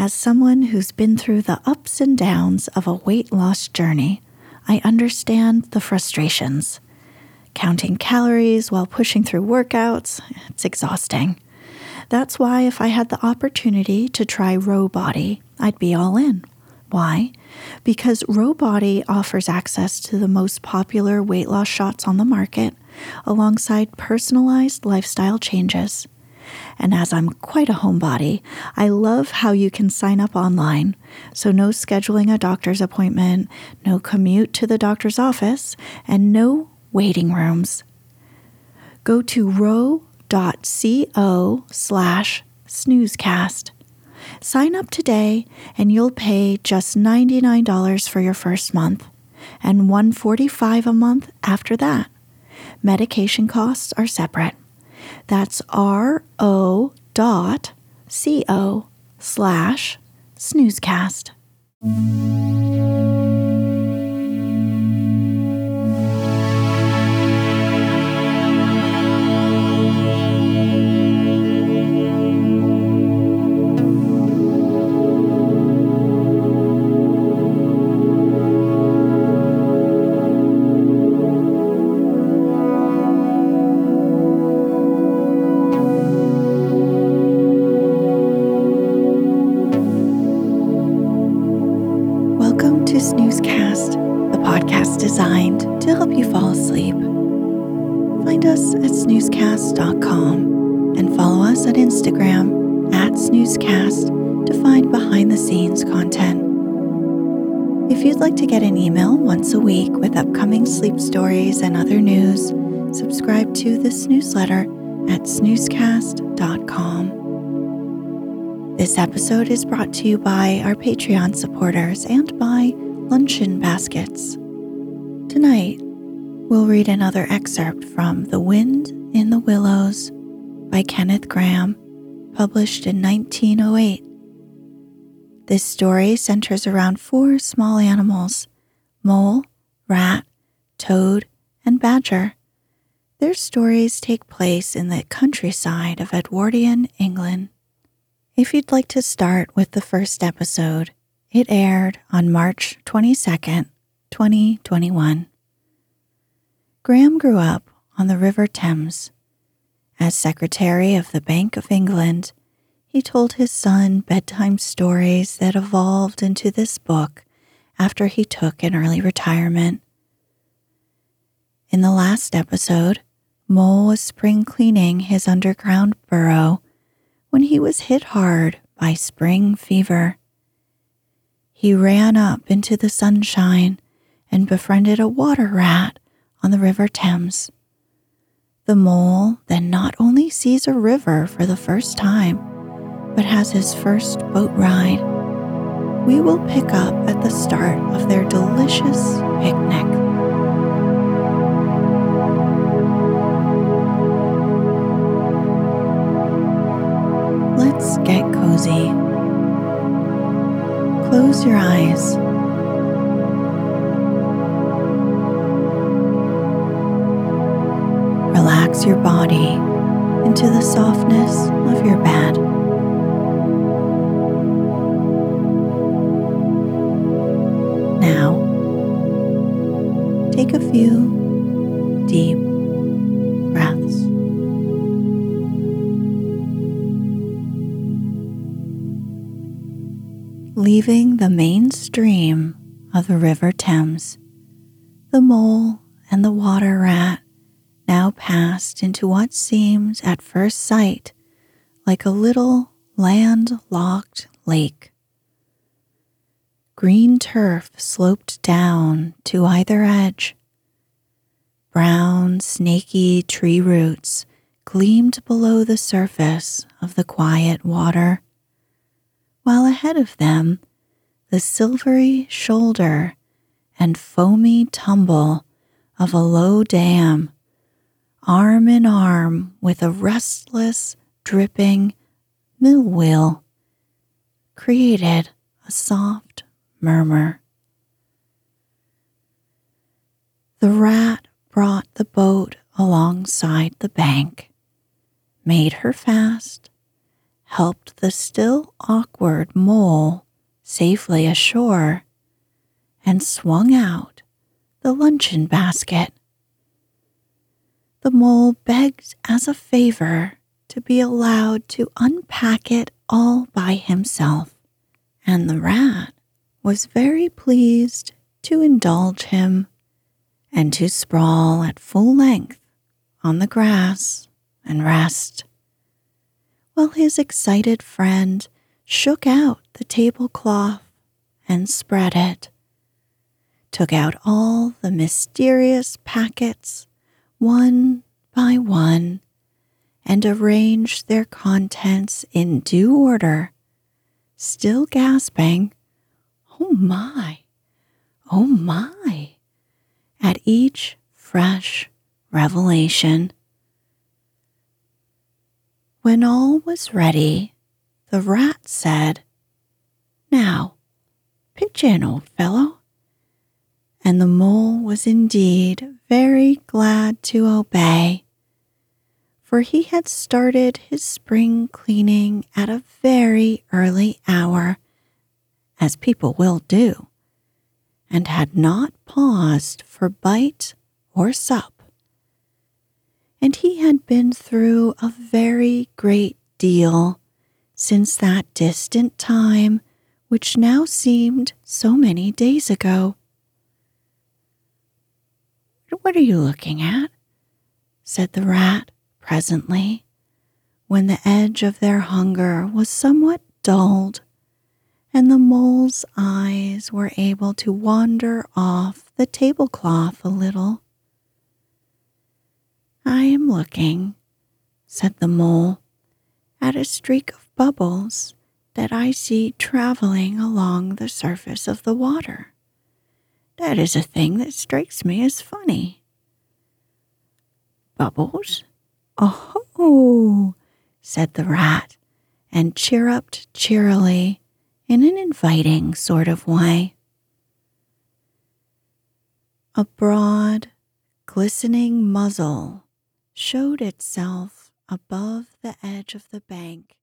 As someone who's been through the ups and downs of a weight loss journey, I understand the frustrations. Counting calories while pushing through workouts, it's exhausting. That's why, if I had the opportunity to try Ro Body, I'd be all in. Why? Because Ro Body offers access to the most popular weight loss shots on the market, alongside personalized lifestyle changes. And as I'm quite a homebody, I love how you can sign up online. So, no scheduling a doctor's appointment, no commute to the doctor's office, and no waiting rooms. Go to ro.co slash snoozecast. Sign up today and you'll pay just $99 for your first month and 145 a month after that. Medication costs are separate. That's ro dot co slash snoozecast. Find us at snoozecast.com and follow us at Instagram at snoozecast to find behind the scenes content. If you'd like to get an email once a week with upcoming sleep stories and other news, subscribe to this newsletter at snoozecast.com. This episode is brought to you by our Patreon supporters and by Luncheon Baskets. Tonight, we'll read another excerpt from The Wind in the Willows by Kenneth Grahame, published in 1908. This story centers around four small animals mole, rat, toad, and badger. Their stories take place in the countryside of Edwardian England. If you'd like to start with the first episode, it aired on March 22nd, 2021. Grahame grew up on the River Thames. As Secretary of the Bank of England, he told his son bedtime stories that evolved into this book after he took an early retirement. In the last episode, Mole was spring cleaning his underground burrow when he was hit hard by spring fever. He ran up into the sunshine and befriended a water rat on the River Thames. The mole then not only sees a river for the first time, but has his first boat ride. We will pick up at the start of their delicious picnic. Let's get cozy. Close your eyes. Relax your body into the softness of your bed. Now, take a few deep breaths. Leaving the main stream of the River Thames, the mole and the water rat now passed into what seemed at first sight like a little land-locked lake. Green turf sloped down to either edge. Brown, snaky tree roots gleamed below the surface of the quiet water, while ahead of them, the silvery shoulder and foamy tumble of a low dam, arm in arm with a restless, dripping mill wheel, created a soft murmur. The rat brought the boat alongside the bank, made her fast, helped the still awkward mole safely ashore and swung out the luncheon basket. The mole begged as a favor to be allowed to unpack it all by himself, and the rat was very pleased to indulge him and to sprawl at full length on the grass and rest, while his excited friend shook out the tablecloth and spread it, took out all the mysterious packets one by one and arrange their contents in due order, still gasping, Oh my, oh my, at each fresh revelation. When all was ready, the rat said, Now, pitch in, old fellow. And the mole was indeed very glad to obey for he had started his spring cleaning at a very early hour, as people will do, and had not paused for bite or sup. And he had been through a very great deal since that distant time which now seemed so many days ago. What are you looking at? said the rat presently, when the edge of their hunger was somewhat dulled and the mole's eyes were able to wander off the tablecloth a little. I am looking, said the mole, at a streak of bubbles that I see traveling along the surface of the water. That is a thing that strikes me as funny. Bubbles? Oh, said the rat, and chirruped cheerily in an inviting sort of way. A broad, glistening muzzle showed itself above the edge of the bank,